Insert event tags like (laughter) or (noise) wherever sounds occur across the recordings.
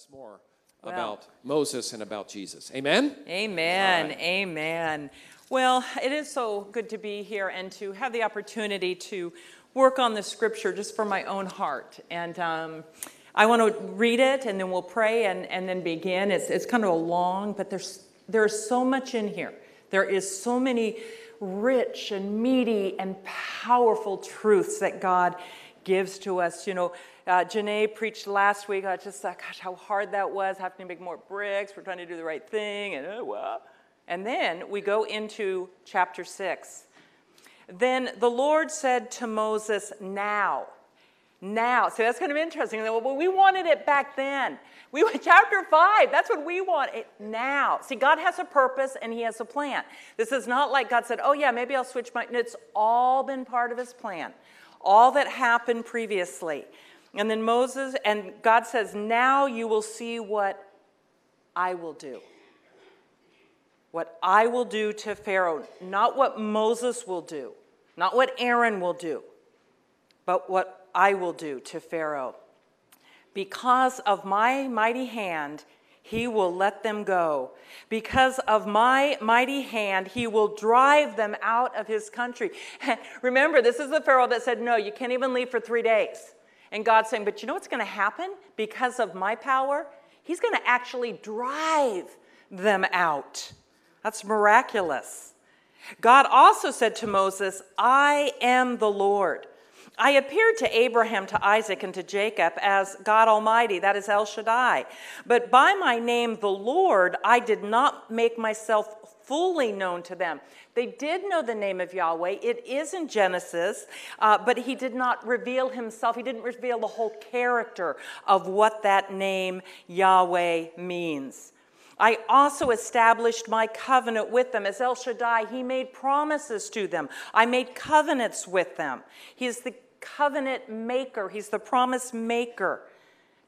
us more well, about Moses and about Jesus. Amen? Amen. Right. Amen. Well, it is so good to be here and to have the opportunity to work on the scripture just for my own heart. And um, I want to read it and then we'll pray and, and then begin. It's, it's kind of a long, but there's, there's so much in here. There is so many rich and meaty and powerful truths that God gives to us. You know, uh, Janae preached last week. I just thought, gosh, how hard that was, having to make more bricks. We're trying to do the right thing, and oh, well. And then we go into chapter six. Then the Lord said to Moses, Now, now. See, that's kind of interesting. Well, we wanted it back then. We went (laughs) chapter five. That's what we want it now. See, God has a purpose and He has a plan. This is not like God said, "Oh yeah, maybe I'll switch my." It's all been part of His plan all that happened previously. And then Moses, and God says, Now you will see what I will do. What I will do to Pharaoh, not what Moses will do, not what Aaron will do, but what I will do to Pharaoh. Because of my mighty hand, he will let them go. Because of my mighty hand, he will drive them out of his country. (laughs) Remember, this is the Pharaoh that said, No, you can't even leave for three days. And God's saying, But you know what's going to happen? Because of my power, he's going to actually drive them out. That's miraculous. God also said to Moses, I am the Lord. I appeared to Abraham, to Isaac, and to Jacob as God Almighty, that is El Shaddai. But by my name, the Lord, I did not make myself fully known to them. They did know the name of Yahweh. It is in Genesis, uh, but he did not reveal himself. He didn't reveal the whole character of what that name Yahweh means. I also established my covenant with them. As El Shaddai, he made promises to them. I made covenants with them. He is the covenant maker, he's the promise maker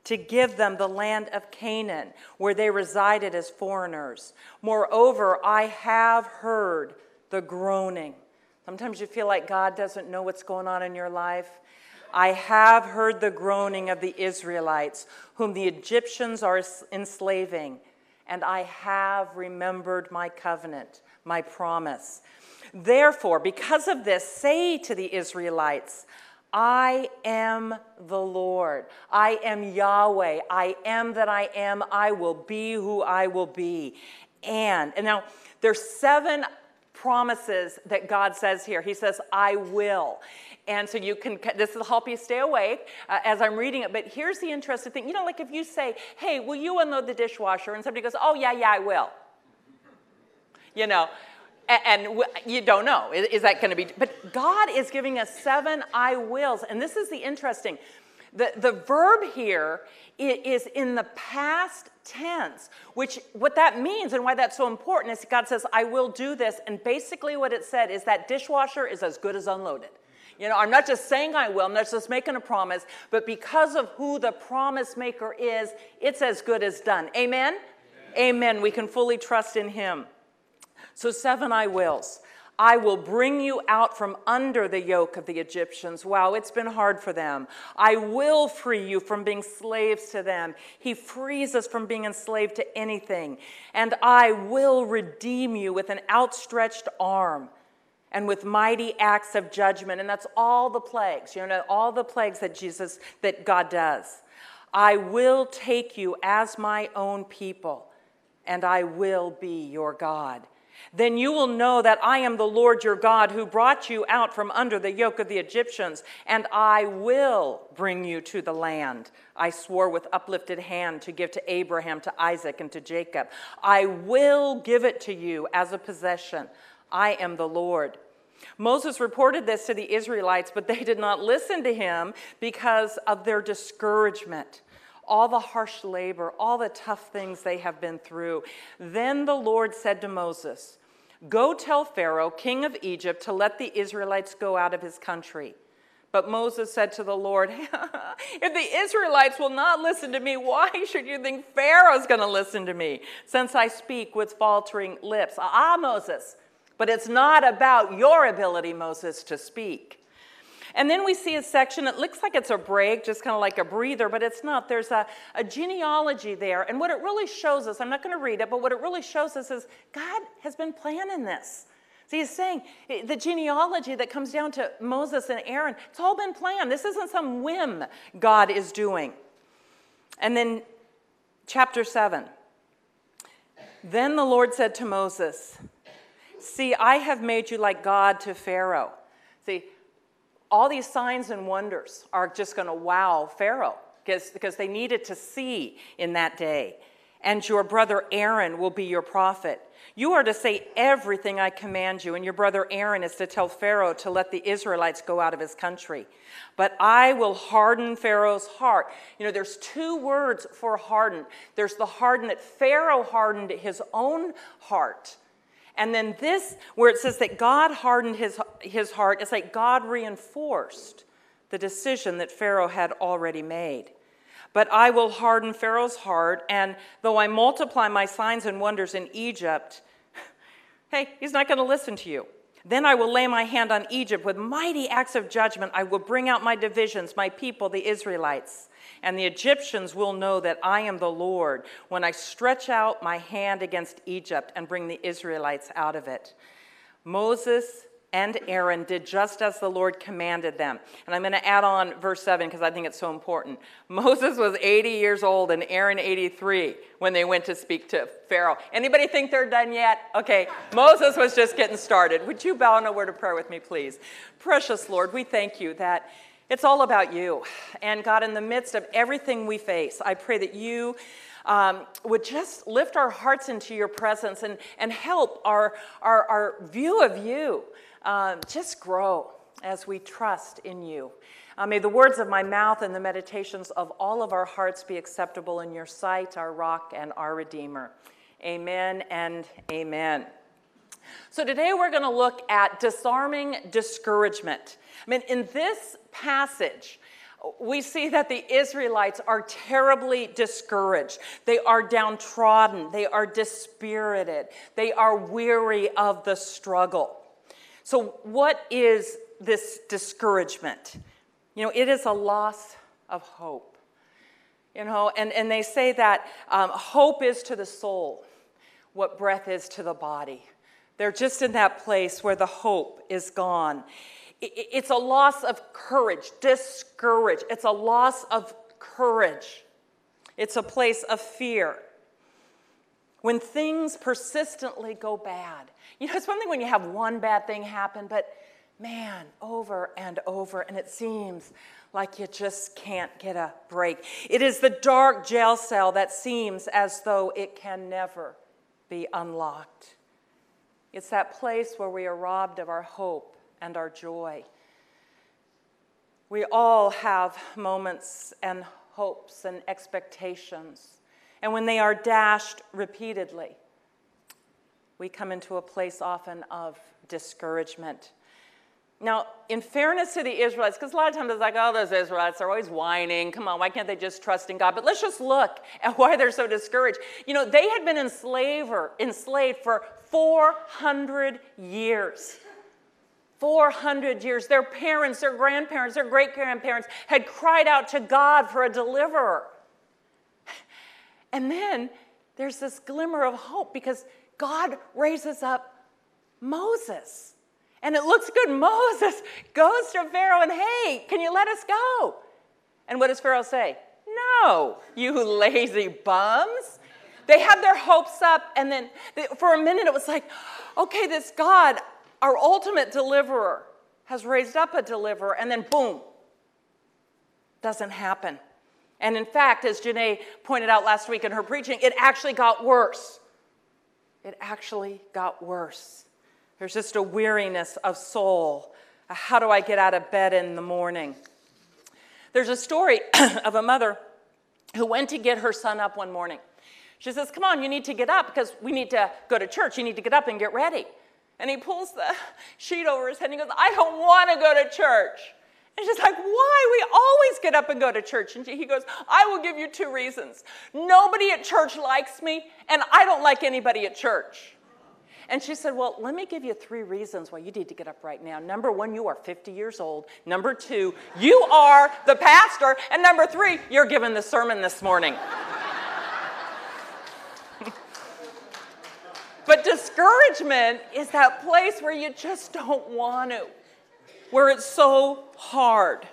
to give them the land of Canaan where they resided as foreigners. Moreover, I have heard the groaning. Sometimes you feel like God doesn't know what's going on in your life. I have heard the groaning of the Israelites, whom the Egyptians are enslaving, and I have remembered my covenant, my promise. Therefore, because of this, say to the Israelites, I am the Lord. I am Yahweh. I am that I am. I will be who I will be. And, and now there's seven promises that God says here. He says, I will. And so you can, this will help you stay awake uh, as I'm reading it. But here's the interesting thing. You know, like if you say, hey, will you unload the dishwasher? And somebody goes, oh, yeah, yeah, I will. You know, and you don't know. Is that going to be but god is giving us seven i wills and this is the interesting. The, the verb here is in the past tense which what that means and why that's so important is god says i will do this and basically what it said is that dishwasher is as good as unloaded. You know i'm not just saying i will i'm not just making a promise but because of who the promise maker is it's as good as done. Amen, amen. amen. we can fully trust in him so, seven I wills. I will bring you out from under the yoke of the Egyptians. Wow, it's been hard for them. I will free you from being slaves to them. He frees us from being enslaved to anything. And I will redeem you with an outstretched arm and with mighty acts of judgment. And that's all the plagues, you know, all the plagues that Jesus, that God does. I will take you as my own people, and I will be your God. Then you will know that I am the Lord your God who brought you out from under the yoke of the Egyptians, and I will bring you to the land I swore with uplifted hand to give to Abraham, to Isaac, and to Jacob. I will give it to you as a possession. I am the Lord. Moses reported this to the Israelites, but they did not listen to him because of their discouragement all the harsh labor, all the tough things they have been through. Then the Lord said to Moses, Go tell Pharaoh, king of Egypt, to let the Israelites go out of his country. But Moses said to the Lord, (laughs) If the Israelites will not listen to me, why should you think Pharaoh's going to listen to me, since I speak with faltering lips? Ah, Moses, but it's not about your ability, Moses, to speak. And then we see a section, it looks like it's a break, just kind of like a breather, but it's not. There's a, a genealogy there. And what it really shows us, I'm not going to read it, but what it really shows us is God has been planning this. See, he's saying eh, the genealogy that comes down to Moses and Aaron, it's all been planned. This isn't some whim God is doing. And then, chapter 7. Then the Lord said to Moses, See, I have made you like God to Pharaoh. See, all these signs and wonders are just going to wow Pharaoh because, because they needed to see in that day. And your brother Aaron will be your prophet. You are to say everything I command you, and your brother Aaron is to tell Pharaoh to let the Israelites go out of his country. But I will harden Pharaoh's heart. You know, there's two words for harden there's the harden that Pharaoh hardened his own heart. And then this, where it says that God hardened his, his heart, it's like God reinforced the decision that Pharaoh had already made. But I will harden Pharaoh's heart, and though I multiply my signs and wonders in Egypt, (laughs) hey, he's not going to listen to you. Then I will lay my hand on Egypt with mighty acts of judgment. I will bring out my divisions, my people, the Israelites. And the Egyptians will know that I am the Lord when I stretch out my hand against Egypt and bring the Israelites out of it. Moses and Aaron did just as the Lord commanded them. And I'm going to add on verse 7 because I think it's so important. (laughs) Moses was 80 years old and Aaron 83 when they went to speak to Pharaoh. Anybody think they're done yet? Okay, Moses was just getting started. Would you bow in a word of prayer with me, please? Precious Lord, we thank you that it's all about you. And God, in the midst of everything we face, I pray that you um, would just lift our hearts into your presence and, and help our, our, our view of you um, just grow as we trust in you. Uh, may the words of my mouth and the meditations of all of our hearts be acceptable in your sight, our rock and our redeemer. Amen and amen. So, today we're going to look at disarming discouragement. I mean, in this passage, we see that the Israelites are terribly discouraged. They are downtrodden. They are dispirited. They are weary of the struggle. So, what is this discouragement? You know, it is a loss of hope. You know, and, and they say that um, hope is to the soul what breath is to the body. They're just in that place where the hope is gone. It's a loss of courage, discouraged. It's a loss of courage. It's a place of fear. When things persistently go bad, you know, it's one thing when you have one bad thing happen, but man, over and over, and it seems like you just can't get a break. It is the dark jail cell that seems as though it can never be unlocked. It's that place where we are robbed of our hope and our joy. We all have moments and hopes and expectations, and when they are dashed repeatedly, we come into a place often of discouragement. Now, in fairness to the Israelites, because a lot of times it's like, oh, those Israelites are always whining. Come on, why can't they just trust in God? But let's just look (laughs) at why they're so discouraged. You know, they had been enslaver, enslaved for 400 years. 400 years. Their parents, their grandparents, their great grandparents had cried out to God for a deliverer. And then there's this glimmer of hope because God raises up Moses. And it looks good. (laughs) Moses goes to Pharaoh and, hey, can you let us go? And what does Pharaoh say? No, you lazy bums. They had their hopes up, and then they, for a minute it was like, okay, this God, our ultimate deliverer, has raised up a deliverer, and then boom, doesn't happen. And in fact, as Janae pointed out last week in her preaching, it actually got worse it actually got worse. There's just a weariness of soul. Uh, how do I get out of bed in the morning? There's a story (clears throat) of a mother who went to get her son up one morning. She says, Come on, you need to get up because we need to go to church. You need to get up and get ready. And he pulls the (laughs) sheet over his head and he goes, I don't want to go to church. And she's like, Why? We always get up and go to church. And he goes, I will give you two reasons. Nobody at church likes me, and I don't like anybody at church. And she said, Well, let me give you three reasons why you need to get up right now. Number one, you are 50 years old. Number two, you are the pastor. And number three, you're giving the sermon this morning. (laughs) but discouragement is that place where you just don't want to, where it's so hard.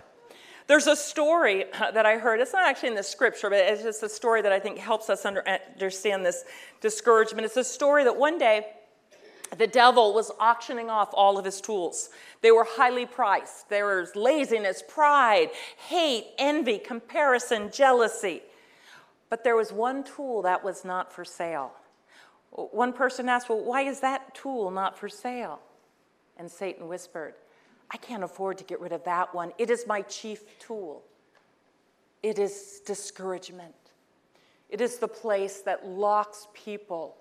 There's a story (laughs) that I heard. It's not actually in the scripture, but it's just a story that I think helps us under, understand this discouragement. It's a story that one day the devil was auctioning off all of his tools. They were highly priced. There was laziness, pride, hate, envy, comparison, jealousy. But there was one tool that was not for sale. One person asked, Well, why is that tool not for sale? And Satan whispered, I can't afford to get rid of that one. It is my chief tool. It is discouragement. It is the place that locks people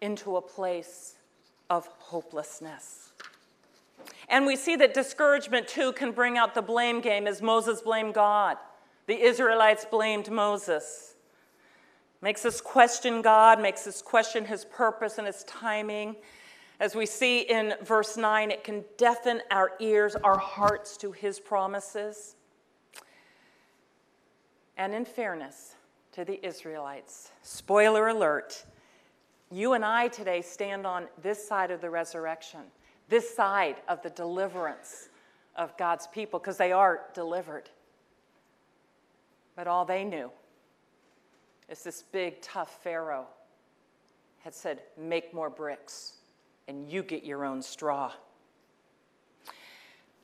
into a place of hopelessness. And we see that discouragement too can bring out the blame game as Moses blamed God. The Israelites blamed Moses. Makes us question God, makes us question his purpose and his timing. As we see in verse 9, it can deafen our ears, our hearts to his promises. And in fairness to the Israelites, spoiler alert, you and I today stand on this side of the resurrection, this side of the deliverance of God's people, because they are delivered. But all they knew is this big, tough Pharaoh had said, Make more bricks and you get your own straw.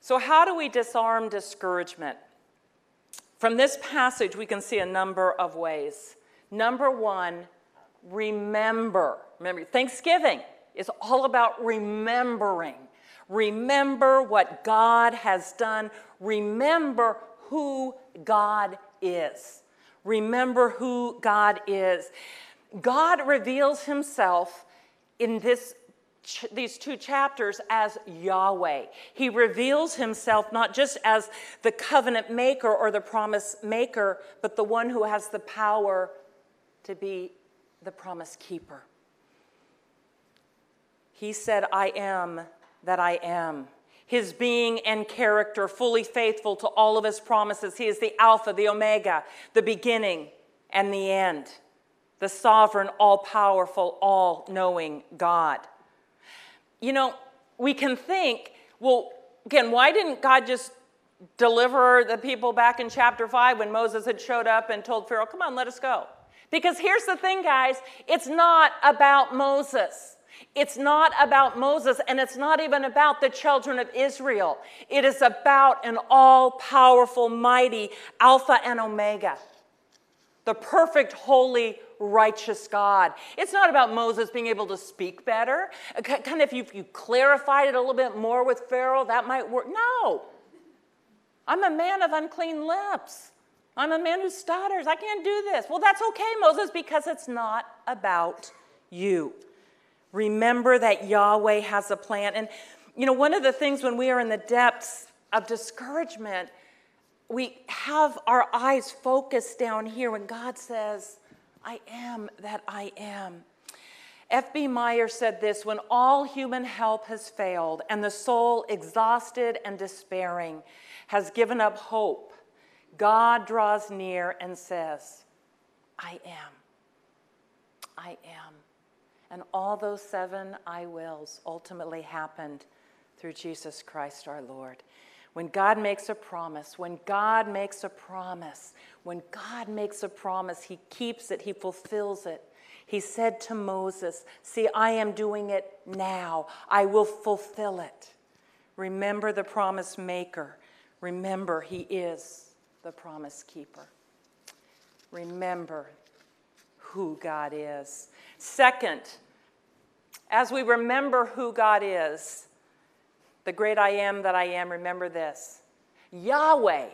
So, how do we disarm discouragement? From this passage, we can see a number of ways. Number one, remember. Remember, Thanksgiving is all about remembering. Remember what God has done. Remember who God is. Remember who God is. God reveals himself in this these two chapters as Yahweh. He reveals himself not just as the covenant maker or the promise maker, but the one who has the power to be the promise keeper. He said, I am that I am. His being and character, fully faithful to all of his promises. He is the Alpha, the Omega, the beginning and the end, the sovereign, all powerful, all knowing God you know, we can think, well, again, why didn't God just deliver the people back in chapter 5 when Moses had showed up and told Pharaoh, come on, let us go? Because here's the thing, guys it's not about Moses. It's not about Moses, and it's not even about the children of Israel. It is about an all powerful, mighty Alpha and Omega, the perfect, holy, righteous God. It's not about Moses being able to speak better. Kind of if you clarified it a little bit more with Pharaoh, that might work. No. I'm a man of unclean lips. I'm a man who stutters. I can't do this. Well, that's okay, Moses, because it's not about you. Remember that Yahweh has a plan. And, you know, one of the things when we are in the depths of discouragement, we have our eyes focused down here when God says, I am that I am. F.B. Meyer said this when all human help has failed and the soul, exhausted and despairing, has given up hope, God draws near and says, I am. I am. And all those seven I wills ultimately happened through Jesus Christ our Lord. When God makes a promise, when God makes a promise, when God makes a promise, He keeps it, He fulfills it. He said to Moses, See, I am doing it now. I will fulfill it. Remember the promise maker. Remember, He is the promise keeper. Remember who God is. Second, as we remember who God is, the great I am that I am, remember this Yahweh,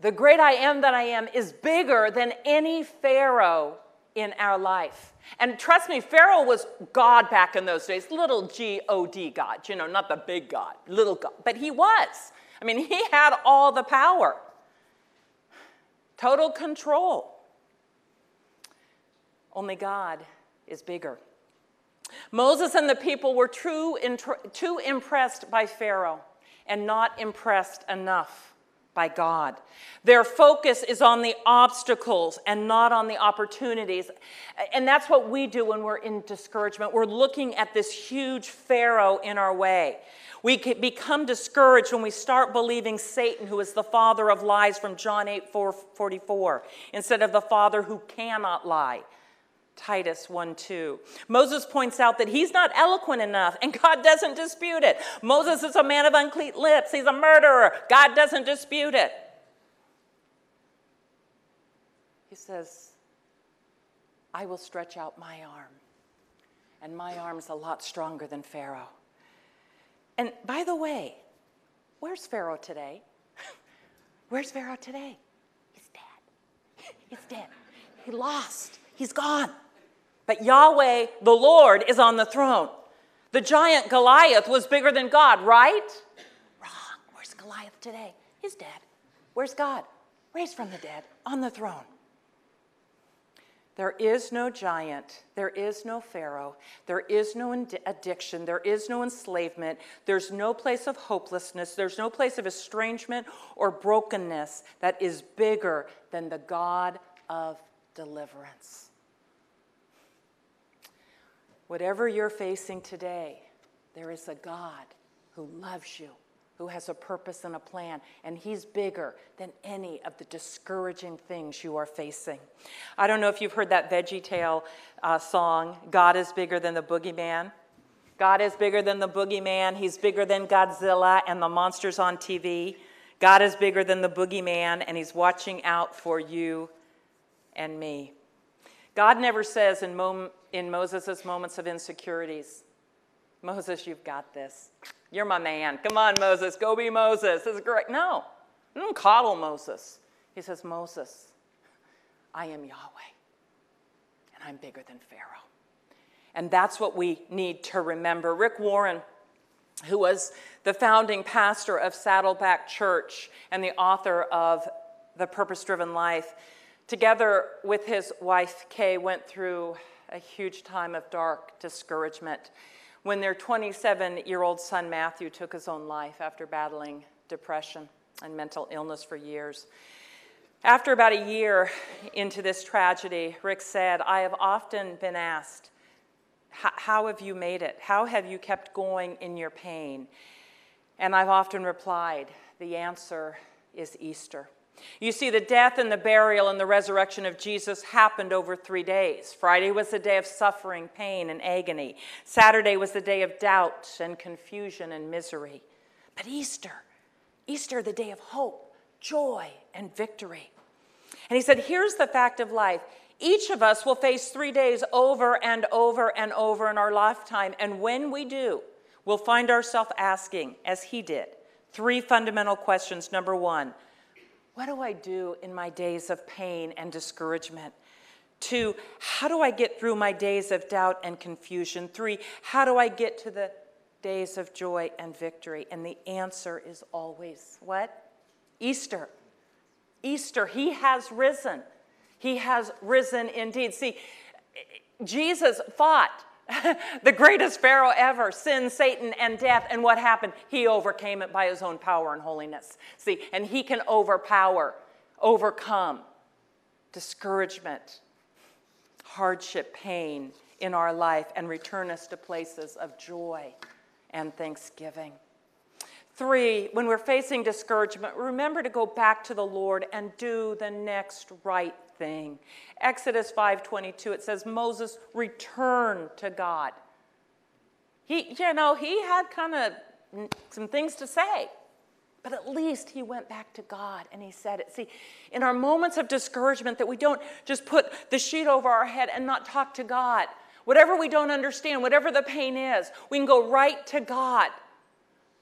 the great I am that I am, is bigger than any Pharaoh in our life. And trust me, Pharaoh was God back in those days, little G O D God, you know, not the big God, little God, but he was. I mean, he had all the power, total control. Only God is bigger. Moses and the people were too, too impressed by Pharaoh and not impressed enough by God. Their focus is on the obstacles and not on the opportunities. And that's what we do when we're in discouragement. We're looking at this huge Pharaoh in our way. We become discouraged when we start believing Satan, who is the father of lies from John 8 44, instead of the father who cannot lie. Titus 1 2. Moses points out that he's not eloquent enough, and God doesn't dispute it. Moses is a man of unclean lips, he's a murderer. God doesn't dispute it. He says, I will stretch out my arm, and my arm's a lot stronger than Pharaoh. And by the way, where's Pharaoh today? (laughs) where's Pharaoh today? He's dead. (laughs) He's dead. He lost. He's gone. But Yahweh, the Lord, is on the throne. The giant Goliath was bigger than God, right? Wrong. Where's Goliath today? He's dead. Where's God? Raised from the dead, on the throne. There is no giant. There is no Pharaoh. There is no addiction. There is no enslavement. There's no place of hopelessness. There's no place of estrangement or brokenness that is bigger than the God of deliverance. Whatever you're facing today, there is a God who loves you, who has a purpose and a plan, and He's bigger than any of the discouraging things you are facing. I don't know if you've heard that Veggie Tale uh, song, God is bigger than the boogeyman. God is bigger than the boogeyman. He's bigger than Godzilla and the monsters on TV. God is bigger than the boogeyman, and He's watching out for you and me. God never says in, mom- in Moses' moments of insecurities, Moses, you've got this. You're my man. Come on, Moses, go be Moses. This is great. No, he don't coddle Moses. He says, Moses, I am Yahweh, and I'm bigger than Pharaoh. And that's what we need to remember. Rick Warren, who was the founding pastor of Saddleback Church and the author of The Purpose Driven Life, together with his wife, Kay, went through a huge time of dark discouragement when their 27 year old son, Matthew, took his own life after battling depression and mental illness for years. After about a year into this tragedy, Rick said, I have often been asked, How have you made it? How have you kept going in your pain? And I've often replied, The answer is Easter. You see, the death and the burial and the resurrection of Jesus happened over three days. Friday was the day of suffering, pain, and agony. Saturday was the day of doubt and confusion and misery. But Easter, Easter, the day of hope, joy, and victory. And he said, Here's the fact of life. Each of us will face three days over and over and over in our lifetime. And when we do, we'll find ourselves asking, as he did, three fundamental questions. Number one, what do I do in my days of pain and discouragement? Two, how do I get through my days of doubt and confusion? Three, how do I get to the days of joy and victory? And the answer is always what? Easter. Easter. He has risen. He has risen indeed. See, Jesus fought (laughs) the greatest Pharaoh ever, sin, Satan, and death. And what happened? He overcame it by his own power and holiness. See, and he can overpower, overcome discouragement, hardship, pain in our life, and return us to places of joy and thanksgiving. Three, when we're facing discouragement, remember to go back to the Lord and do the next right thing. Exodus 5:22 it says Moses returned to God. He you know, he had kind of some things to say. But at least he went back to God and he said it. See, in our moments of discouragement, that we don't just put the sheet over our head and not talk to God. Whatever we don't understand, whatever the pain is, we can go right to God.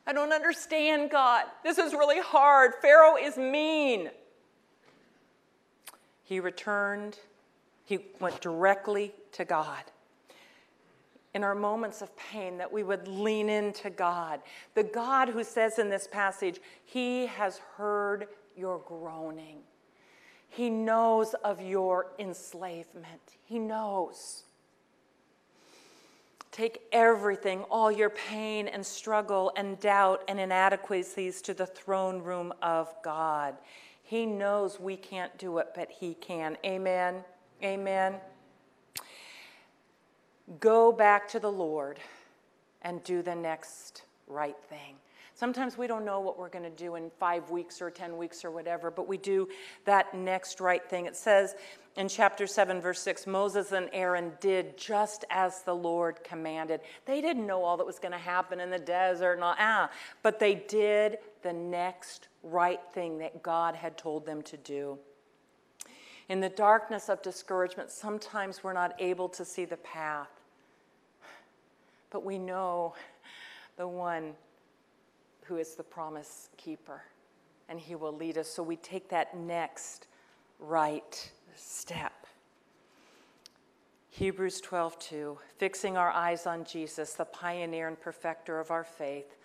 I don't understand, God. This is really hard. Pharaoh is mean. He returned, he went directly to God. In our moments of pain, that we would lean into God. The God who says in this passage, He has heard your groaning. He knows of your enslavement. He knows. Take everything, all your pain and struggle and doubt and inadequacies to the throne room of God. He knows we can't do it, but He can. Amen. Amen. Go back to the Lord and do the next right thing. Sometimes we don't know what we're going to do in five weeks or 10 weeks or whatever, but we do that next right thing. It says in chapter 7, verse 6 Moses and Aaron did just as the Lord commanded. They didn't know all that was going to happen in the desert, and all, ah, but they did the next right thing that God had told them to do. In the darkness of discouragement, sometimes we're not able to see the path, but we know the one who is the promise keeper, and he will lead us. So we take that next right step. Hebrews 12:2 fixing our eyes on Jesus the pioneer and perfecter of our faith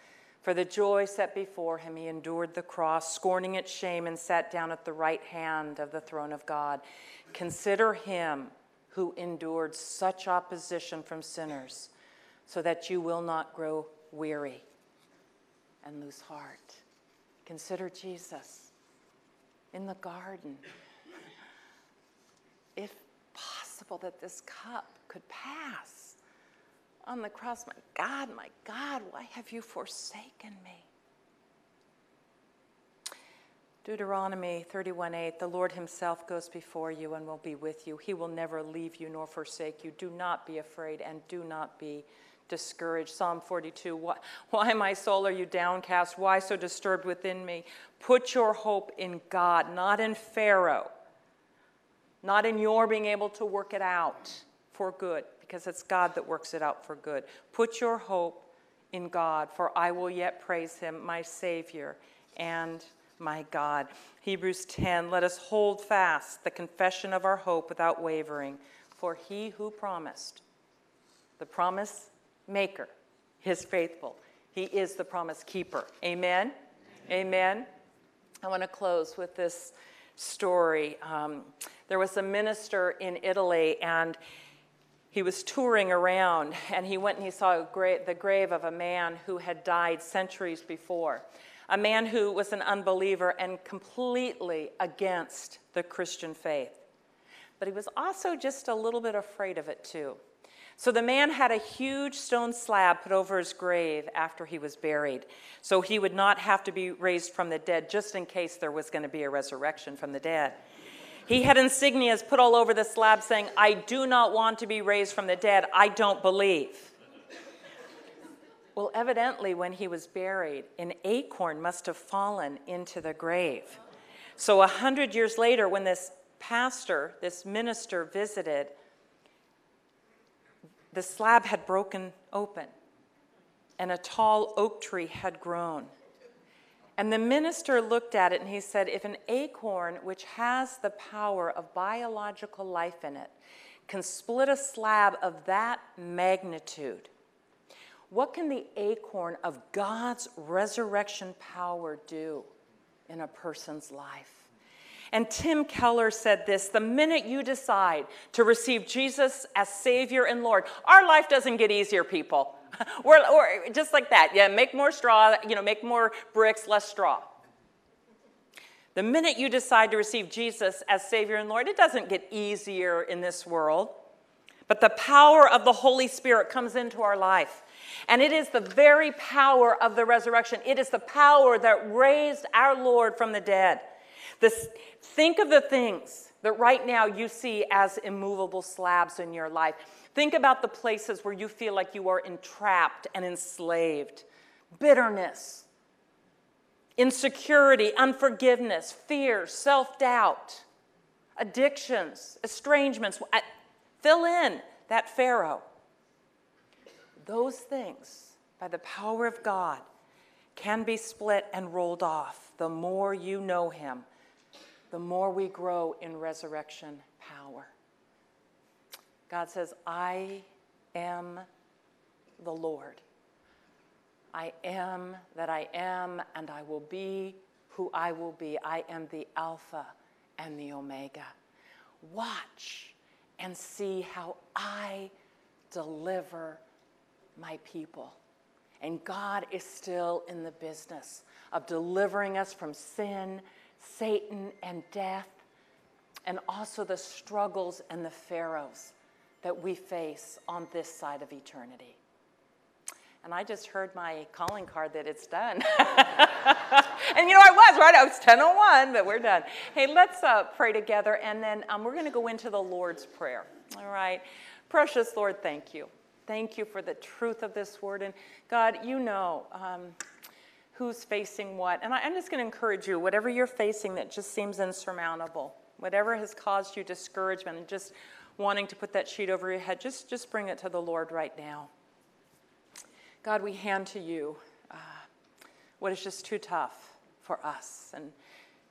for the joy set before him he endured the cross scorning its shame and sat down at the right hand of the throne of God consider him who endured such opposition from sinners so that you will not grow weary and lose heart. Consider Jesus in the garden. If possible, that this cup could pass on the cross. My God, my God, why have you forsaken me? Deuteronomy 31:8 The Lord himself goes before you and will be with you. He will never leave you nor forsake you. Do not be afraid and do not be discouraged. Psalm 42 why, why, my soul, are you downcast? Why so disturbed within me? Put your hope in God, not in Pharaoh, not in your being able to work it out for good, because it's God that works it out for good. Put your hope in God, for I will yet praise him, my Savior and my God. Hebrews 10 Let us hold fast the confession of our hope without wavering, for he who promised, the promise maker, his faithful. He is the promise keeper. Amen? Amen. I want to close with this story. Um, there was a minister in Italy, and he was touring around, and he went and he saw gra- the grave of a man who had died centuries before. A man who was an unbeliever and completely against the Christian faith. But he was also just a little bit afraid of it, too. So the man had a huge stone slab put over his grave after he was buried, so he would not have to be raised from the dead, just in case there was going to be a resurrection from the dead. He had insignias put all over the slab saying, I do not want to be raised from the dead. I don't believe. Well, evidently, when he was buried, an acorn must have fallen into the grave. So, a hundred years later, when this pastor, this minister visited, the slab had broken open and a tall oak tree had grown. And the minister looked at it and he said, If an acorn, which has the power of biological life in it, can split a slab of that magnitude, what can the acorn of God's resurrection power do in a person's life? And Tim Keller said this the minute you decide to receive Jesus as Savior and Lord, our life doesn't get easier, people. (laughs) we're, we're just like that. Yeah, make more straw, you know, make more bricks, less straw. The minute you decide to receive Jesus as Savior and Lord, it doesn't get easier in this world. But the power of the Holy Spirit comes into our life. And it is the very power of the resurrection. It is the power that raised our Lord from the dead. This, think of the things that right now you see as immovable slabs in your life. Think about the places where you feel like you are entrapped and enslaved bitterness, insecurity, unforgiveness, fear, self doubt, addictions, estrangements. Fill in that Pharaoh. Those things, by the power of God, can be split and rolled off the more you know Him the more we grow in resurrection power. God says, I am the Lord. I am that I am, and I will be who I will be. I am the Alpha and the Omega. Watch and see how I deliver my people. And God is still in the business of delivering us from sin, Satan, and death, and also the struggles and the pharaohs that we face on this side of eternity. And I just heard my calling card that it's done. (laughs) and you know, I was, right? I was 10.01, but we're done. Hey, let's uh, pray together, and then um, we're going to go into the Lord's Prayer. All right. Precious Lord, thank you. Thank you for the truth of this word. And God, you know um, who's facing what. And I, I'm just going to encourage you, whatever you're facing that just seems insurmountable, whatever has caused you discouragement and just wanting to put that sheet over your head, just, just bring it to the Lord right now. God, we hand to you uh, what is just too tough for us. And,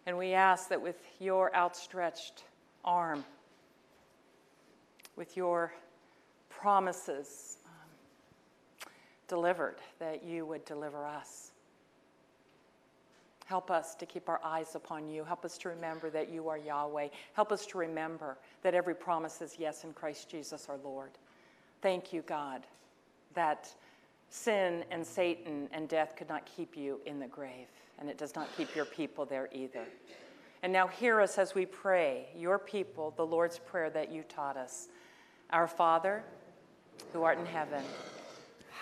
and we ask that with your outstretched arm, with your promises um, delivered, that you would deliver us. Help us to keep our eyes upon you. Help us to remember that you are Yahweh. Help us to remember that every promise is yes in Christ Jesus our Lord. Thank you, God, that sin and Satan and death could not keep you in the grave, and it does not keep your people there either. And now hear us as we pray, your people, the Lord's Prayer that you taught us. Our Father, who art in heaven,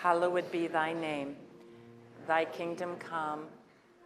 hallowed be thy name. Thy kingdom come,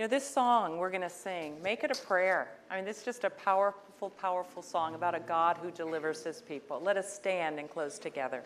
You know, this song we're going to sing, make it a prayer. I mean, it's just a powerful, powerful song about a God who delivers his people. Let us stand and close together.